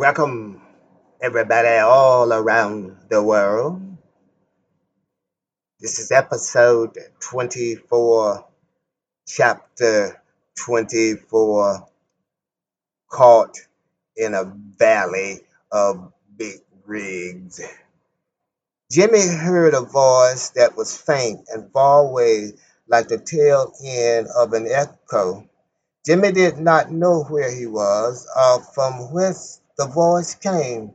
Welcome, everybody, all around the world. This is episode 24, chapter 24, Caught in a Valley of Big Rigs. Jimmy heard a voice that was faint and far away, like the tail end of an echo. Jimmy did not know where he was or from whence the voice came,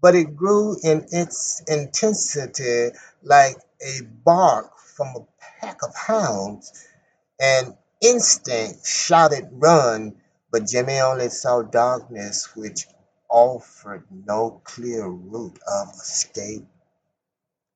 but it grew in its intensity like a bark from a pack of hounds. And instinct shouted run, but Jimmy only saw darkness which offered no clear route of escape.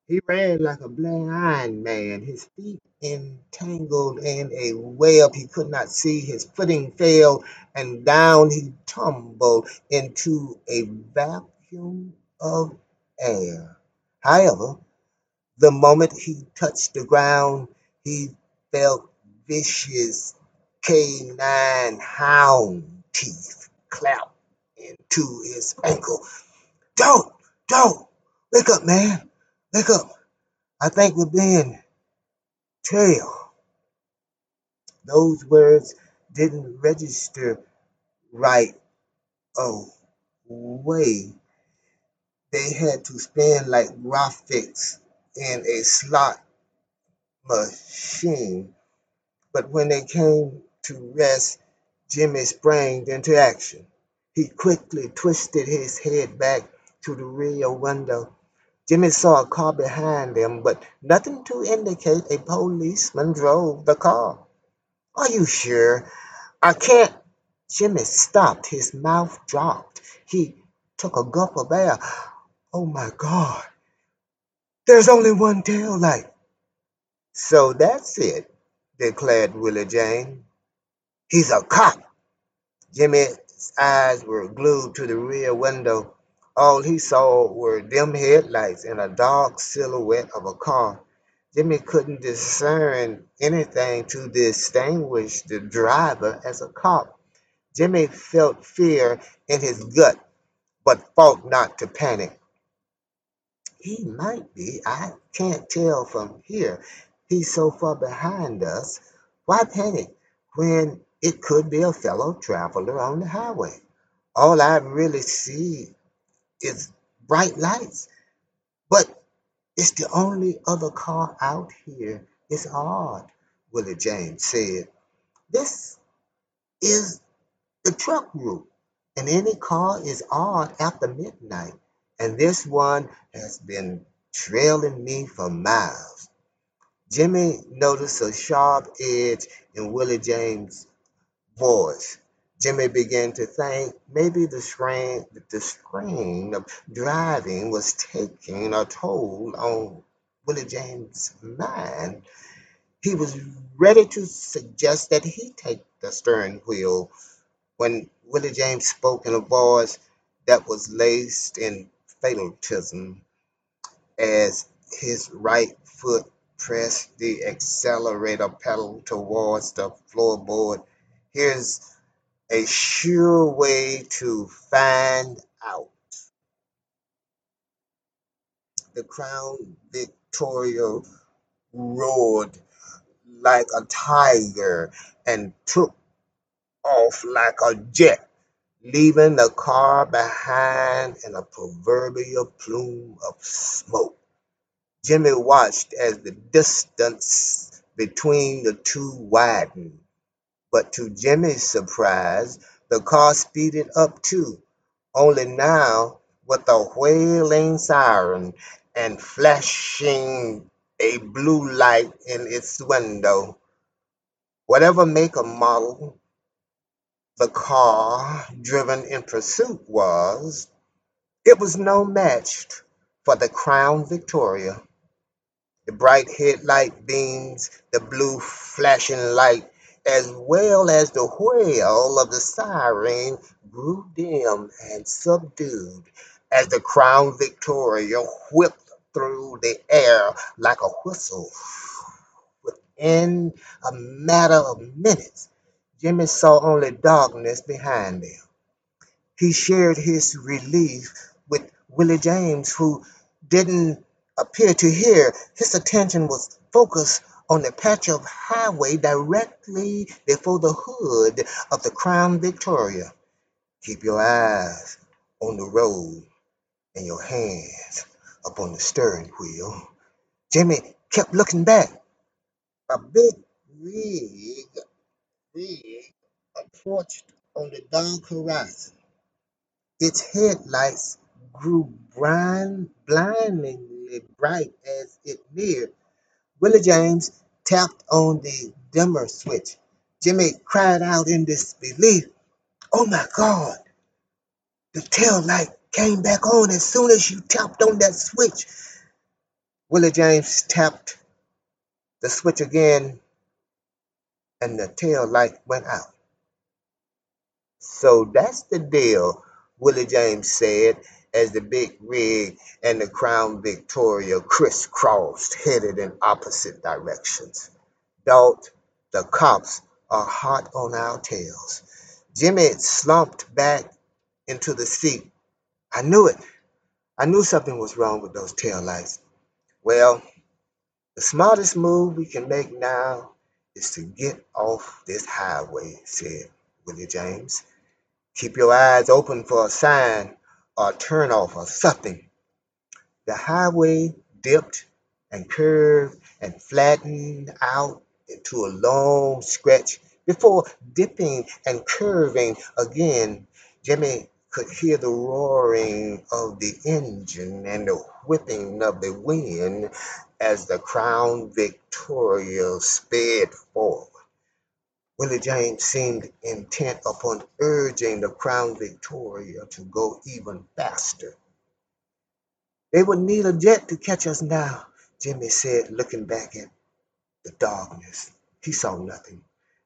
He ran like a blind man, his feet entangled in a web he could not see. His footing failed, and down he tumbled into a vacuum of air. However, the moment he touched the ground, he felt vicious canine hound teeth clap into his ankle. Don't, don't, wake up, man. Wake up. I think we're being trailed. Those words didn't register right away. They had to spin like graphics in a slot machine. But when they came to rest, Jimmy sprang into action. He quickly twisted his head back to the rear window. Jimmy saw a car behind them, but nothing to indicate a policeman drove the car. Are you sure? I can't. Jimmy stopped. His mouth dropped. He took a gulp of air. Oh my God. There's only one tail light. So that's it, declared Willie James. He's a cop. Jimmy's eyes were glued to the rear window. All he saw were dim headlights and a dark silhouette of a car. Jimmy couldn't discern anything to distinguish the driver as a cop. Jimmy felt fear in his gut, but fought not to panic. He might be. I can't tell from here. He's so far behind us. Why panic when it could be a fellow traveler on the highway? All I really see is bright lights, but it's the only other car out here. It's odd, Willie James said. This is the truck route, and any car is odd after midnight, and this one has been trailing me for miles. Jimmy noticed a sharp edge in Willie James' voice. Jimmy began to think maybe the strain, the strain of driving was taking a toll on Willie James' mind. He was ready to suggest that he take the steering wheel when Willie James spoke in a voice that was laced in fatalism as his right foot pressed the accelerator pedal towards the floorboard. Here's a sure way to find out. The Crown Victoria roared like a tiger and took off like a jet, leaving the car behind in a proverbial plume of smoke. Jimmy watched as the distance between the two widened. But to Jimmy's surprise, the car speeded up too, only now with a wailing siren and flashing a blue light in its window. Whatever make or model the car driven in pursuit was, it was no match for the Crown Victoria. The bright headlight beams, the blue flashing light as well as the wail of the siren grew dim and subdued as the Crown Victoria whipped through the air like a whistle. Within a matter of minutes, Jimmy saw only darkness behind him. He shared his relief with Willie James, who didn't appear to hear. His attention was focused on a patch of highway directly before the hood of the Crown Victoria. Keep your eyes on the road and your hands up on the steering wheel. Jimmy kept looking back. A big rig, rig approached on the dark horizon. Its headlights grew blind, blindingly bright as it neared. Willie James tapped on the dimmer switch. Jimmy cried out in disbelief, Oh my God, the tail light came back on as soon as you tapped on that switch. Willie James tapped the switch again and the tail light went out. So that's the deal, Willie James said as the big rig and the Crown Victoria crisscrossed, headed in opposite directions. Dalt, the cops are hot on our tails. Jimmy slumped back into the seat. I knew it. I knew something was wrong with those tail lights. Well, the smartest move we can make now is to get off this highway, said Willie James. Keep your eyes open for a sign Uh, or a turnoff or something. The highway dipped and curved and flattened out into a long stretch before dipping and curving again. Jimmy could hear the roaring of the engine and the whipping of the wind as the Crown Victoria sped forward. Willie James seemed intent upon urging the Crown Victoria to go even faster. They would need a jet to catch us now, Jimmy said, looking back at the darkness. He saw nothing.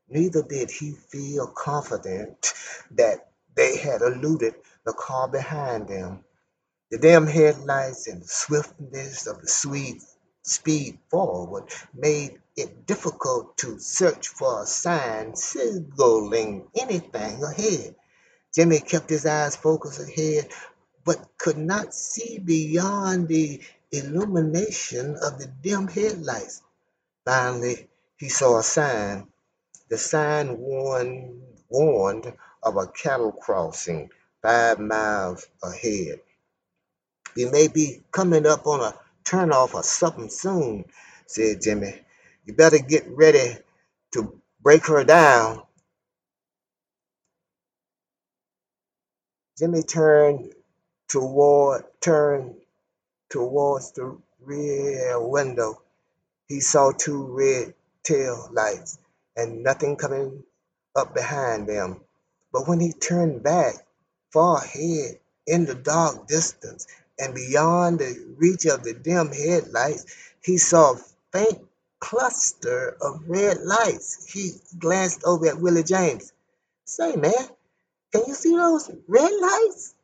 Neither did he feel confident that they had eluded the car behind them. The dim headlights and the swiftness of the sweet speed forward made it difficult to search for a sign signaling anything ahead. Jimmy kept his eyes focused ahead, but could not see beyond the illumination of the dim headlights. Finally, he saw a sign. The sign warned, warned of a cattle crossing five miles ahead. We may be coming up on a turnoff or something soon, said Jimmy. You better get ready to brake her down. Jimmy turned toward turned towards the rear window. He saw two red tail lights and nothing coming up behind them. But when he turned back, far ahead in the dark distance and beyond the reach of the dim headlights, he saw a faint cluster of red lights. He glanced over at Willie James. Say, man, can you see those red lights?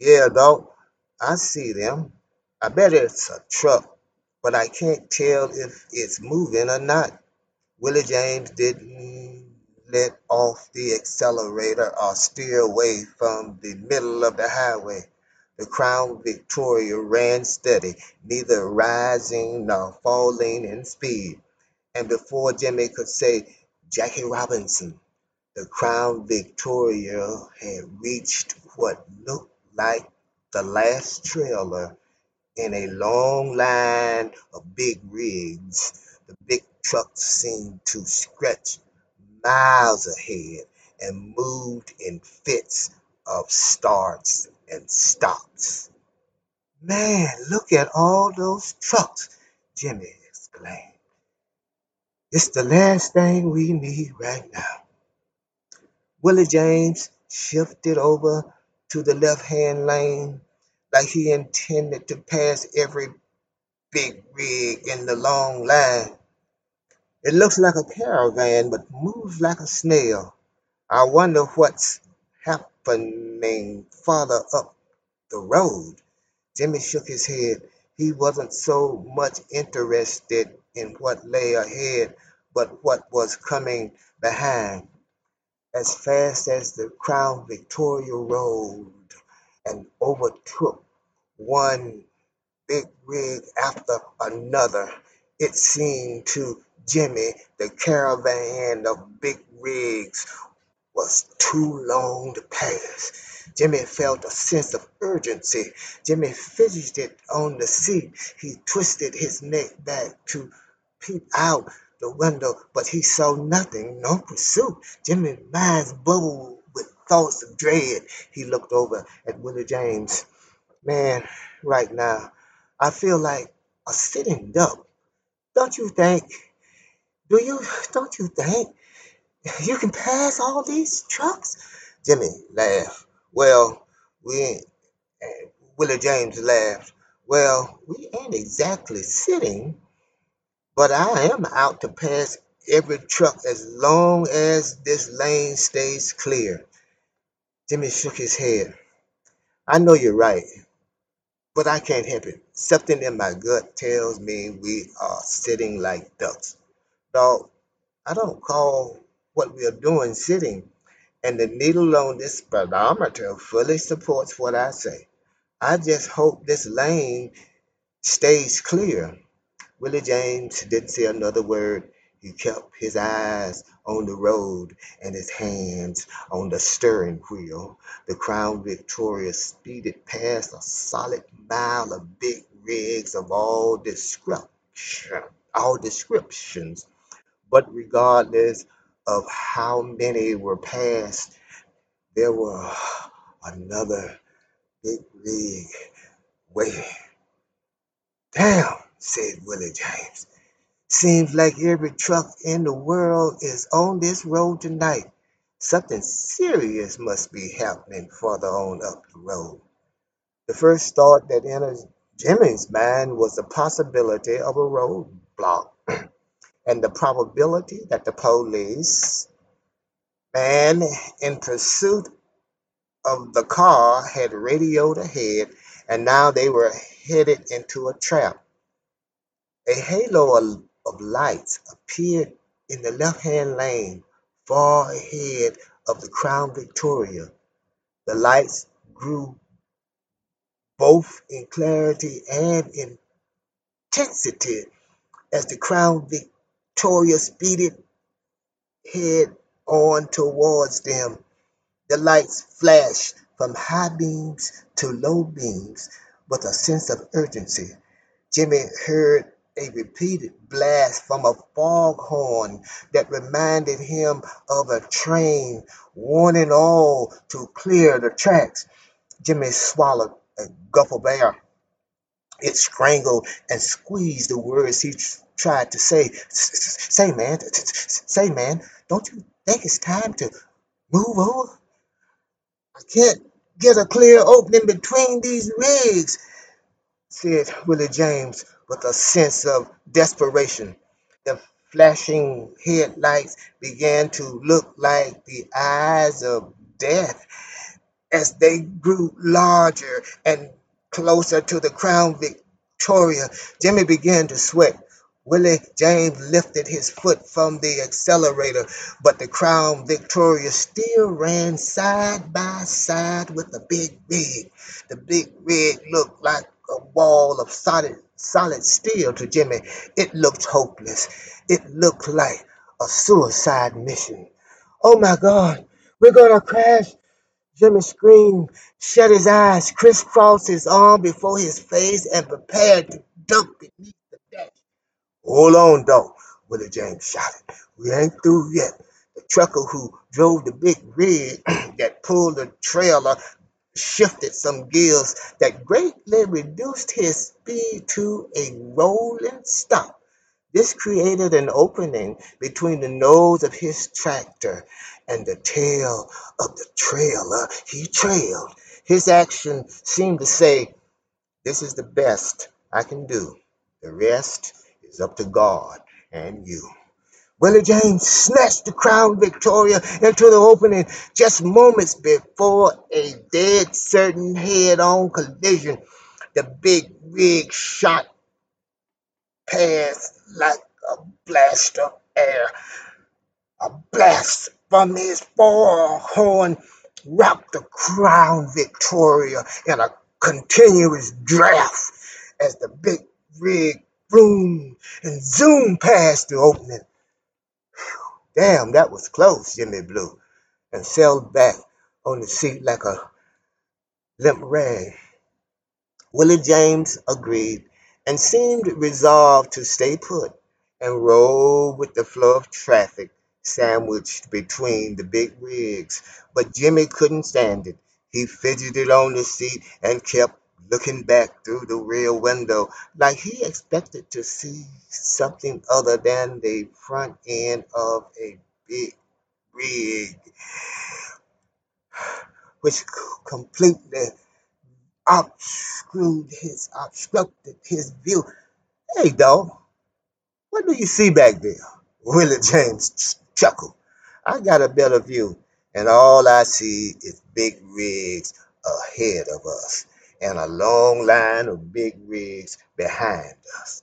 Yeah, dog, I see them. I bet it's a truck, but I can't tell if it's moving or not. Willie James didn't let off the accelerator or steer away from the middle of the highway. The Crown Victoria ran steady, neither rising nor falling in speed. And before Jimmy could say Jackie Robinson, the Crown Victoria had reached what looked like the last trailer in a long line of big rigs. The big trucks seemed to stretch miles ahead and moved in fits of starts and stops. Man, look at all those trucks, Jimmy exclaimed. It's the last thing we need right now. Willie James shifted over to the left hand lane like he intended to pass every big rig in the long line. It looks like a caravan, but moves like a snail. I wonder what's happening farther up the road. Jimmy shook his head. He wasn't so much interested in what lay ahead, but what was coming behind. as fast as the Crown Victoria rolled and overtook one big rig after another. It seemed to Jimmy the caravan of big rigs was too long to pass. Jimmy felt a sense of urgency. Jimmy fidgeted on the seat. He twisted his neck back to peep out the window, but he saw nothing, no pursuit. Jimmy's mind bubbled with thoughts of dread. He looked over at Willie James. Man, right now, I feel like a sitting duck. Don't you think? Do you? Don't you think? You can pass all these trucks? Jimmy laughed. Well, we eh, Willie James laughed. Well, we ain't exactly sitting, but I am out to pass every truck as long as this lane stays clear. Jimmy shook his head. I know you're right, but I can't help it. Something in my gut tells me we are sitting like ducks. Dog, I don't call what we are doing sitting. and the needle on this speedometer fully supports what I say. I just hope this lane stays clear. Willie James didn't say another word. He kept his eyes on the road and his hands on the steering wheel. The Crown Victoria speeded past a solid mile of big rigs of all description, all descriptions. But regardless of how many were passed, there were another big league waiting. Damn, said Willie James. Seems like every truck in the world is on this road tonight. Something serious must be happening further on up the road. The first thought that entered Jimmy's mind was the possibility of a roadblock and the probability that the police man in pursuit of the car had radioed ahead and now they were headed into a trap. A halo of, lights appeared in the left hand lane far ahead of the Crown Victoria. The lights grew both in clarity and in intensity as the Crown Victoria speeded head on towards them. The lights flashed from high beams to low beams with a sense of urgency. Jimmy heard a repeated blast from a foghorn that reminded him of a train warning all to clear the tracks. Jimmy swallowed a gulp of air. It strangled and squeezed the words he tried to say. Say, man, say, man, don't you think it's time to move over? I can't get a clear opening between these rigs, said Willie James with a sense of desperation. The flashing headlights began to look like the eyes of death as they grew larger and closer to the Crown Victoria. Jimmy began to sweat. Willie James lifted his foot from the accelerator, but the Crown Victoria still ran side by side with the big rig. The big rig looked like a wall of solid, solid steel to Jimmy. It looked hopeless. It looked like a suicide mission. Oh my God, we're gonna crash. Jimmy screamed, shut his eyes, crisscrossed his arm before his face, and prepared to duck beneath. Hold on, though, Willie James shouted. We ain't through yet. The trucker who drove the big rig that pulled the trailer shifted some gears that greatly reduced his speed to a rolling stop. This created an opening between the nose of his tractor and the tail of the trailer he trailed. His action seemed to say, This is the best I can do. The rest is up to God and you. Willie James snatched the Crown Victoria into the opening just moments before a dead certain head on collision. The big rig shot past like a blast of air a blast from his horn rocked the crown Victoria in a continuous draft as the big rig boomed and zoomed past the opening. Damn, that was close, Jimmy blew, and fell back on the seat like a limp rag. Willie James agreed and seemed resolved to stay put and roll with the flow of traffic sandwiched between the big rigs. But Jimmy couldn't stand it. He fidgeted on the seat and kept looking back through the rear window like he expected to see something other than the front end of a big rig, which completely obscured his obstructed his view. Hey, dog, what do you see back there? Willie James chuckled. I got a better view, and all I see is big rigs ahead of us and a long line of big rigs behind us.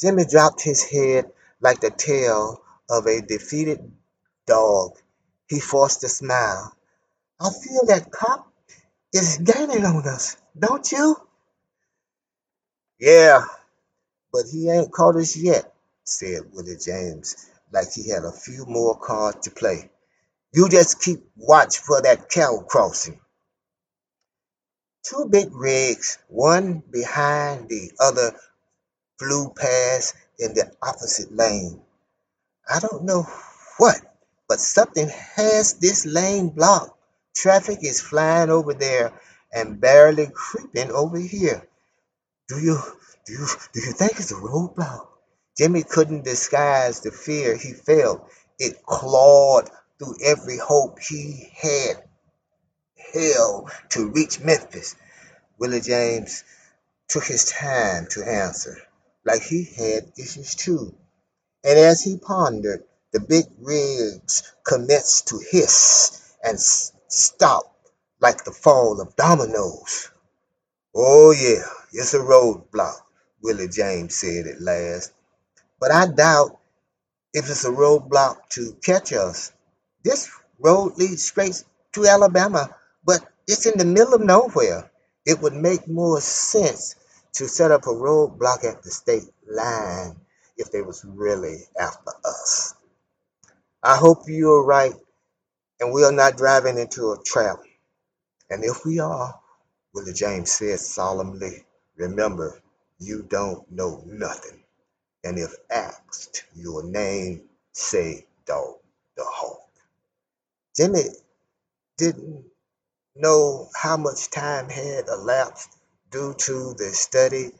Jimmy dropped his head like the tail of a defeated dog. He forced a smile. I feel that cop is gaining on us, don't you? Yeah, but he ain't caught us yet, said Willie James, like he had a few more cards to play. You just keep watch for that cow crossing. Two big rigs, one behind the other, flew past in the opposite lane. I don't know what, but something has this lane blocked. Traffic is flying over there and barely creeping over here. Do you do you do you think it's a roadblock? Jimmy couldn't disguise the fear he felt. It clawed through every hope he had held to reach Memphis. Willie James took his time to answer, like he had issues too. And as he pondered, the big rigs commenced to hiss and stop like the fall of dominoes. Oh, yeah, it's a roadblock, Willie James said at last. But I doubt if it's a roadblock to catch us. This road leads straight to Alabama, but it's in the middle of nowhere. It would make more sense to set up a roadblock at the state line if they was really after us. I hope you're right and we are not driving into a trap. And if we are, Willie James said solemnly, remember, you don't know nothing. And if asked your name, say Dog the Hawk. Jimmy didn't know how much time had elapsed due to the steady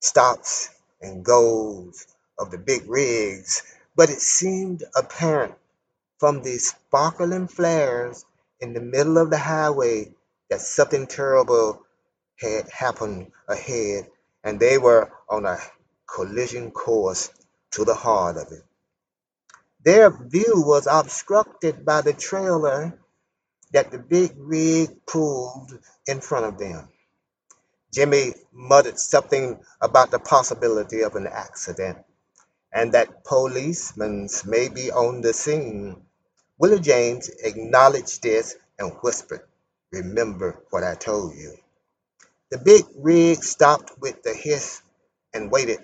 stops and goes of the big rigs, but it seemed apparent from the sparkling flares in the middle of the highway that something terrible had happened ahead, and they were on a collision course to the heart of it. Their view was obstructed by the trailer that the big rig pulled in front of them. Jimmy muttered something about the possibility of an accident and that policemen may be on the scene. Willie James acknowledged this and whispered, Remember what I told you. The big rig stopped with a hiss and waited,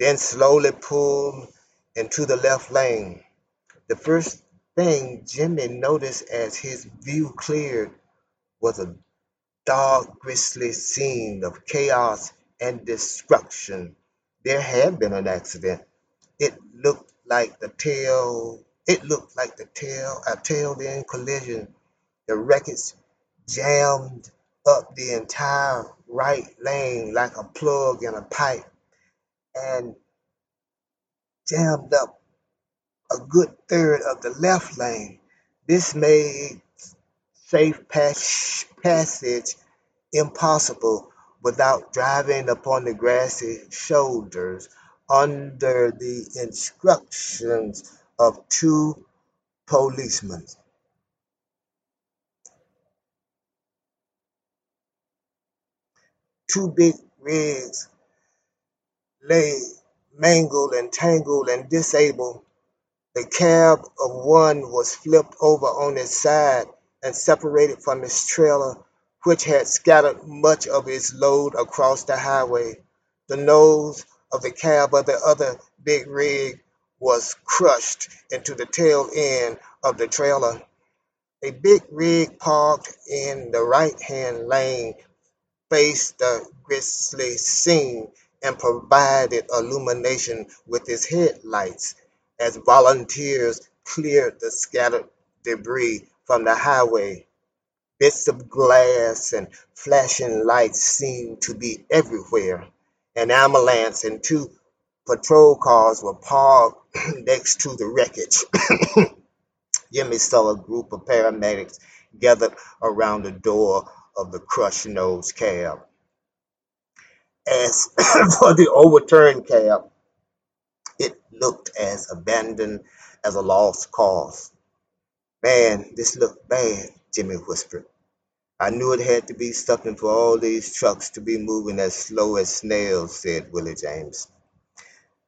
then slowly pulled into the left lane. The first thing Jimmy noticed as his view cleared was a dark, grisly scene of chaos and destruction. There had been an accident. It looked like the tail. It looked like the tail, a tail-end collision. The wreckage jammed up the entire right lane like a plug in a pipe and jammed up a good third of the left lane. This made safe pas- passage impossible without driving upon the grassy shoulders under the instructions of two policemen. Two big rigs lay mangled and tangled and disabled The cab of one was flipped over on its side and separated from its trailer, which had scattered much of its load across the highway. The nose of the cab of the other big rig was crushed into the tail end of the trailer. A big rig parked in the right hand lane faced the grisly scene and provided illumination with its headlights as volunteers cleared the scattered debris from the highway. Bits of glass and flashing lights seemed to be everywhere. An ambulance and two patrol cars were parked next to the wreckage. Jimmy saw a group of paramedics gathered around the door of the crushed nose cab. As for the overturned cab, it looked as abandoned as a lost cause. Man, this looked bad, Jimmy whispered. I knew it had to be something for all these trucks to be moving as slow as snails, said Willie James.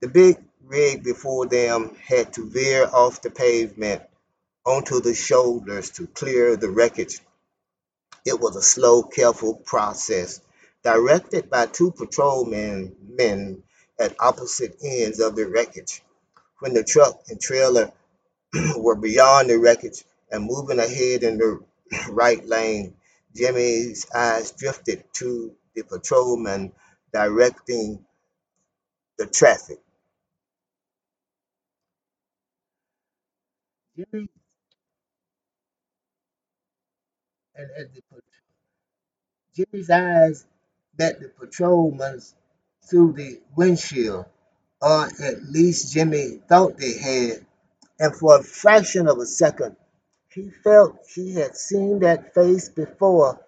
The big rig before them had to veer off the pavement onto the shoulders to clear the wreckage. It was a slow, careful process, directed by two patrolmen men at opposite ends of the wreckage. When the truck and trailer were beyond the wreckage and moving ahead in the right lane, Jimmy's eyes drifted to the patrolman directing the traffic. Jimmy and as the Jimmy's eyes met the patrolman's through the windshield, or at least Jimmy thought they had, and for a fraction of a second he felt he had seen that face before,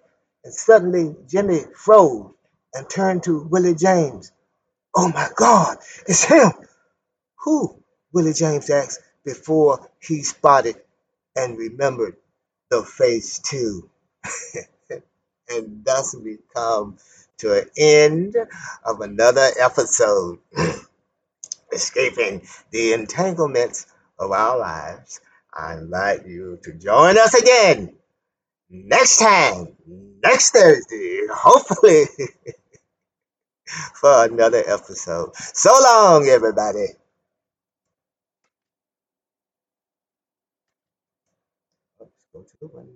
and suddenly Jimmy froze and turned to Willie James. Oh my God, it's him! Who? Willie James asked before he spotted and remembered the face too. and thus we come to an end of another episode, escaping the entanglements of our lives. I invite you to join us again next time, next Thursday, hopefully, for another episode. So long, everybody. Go to the.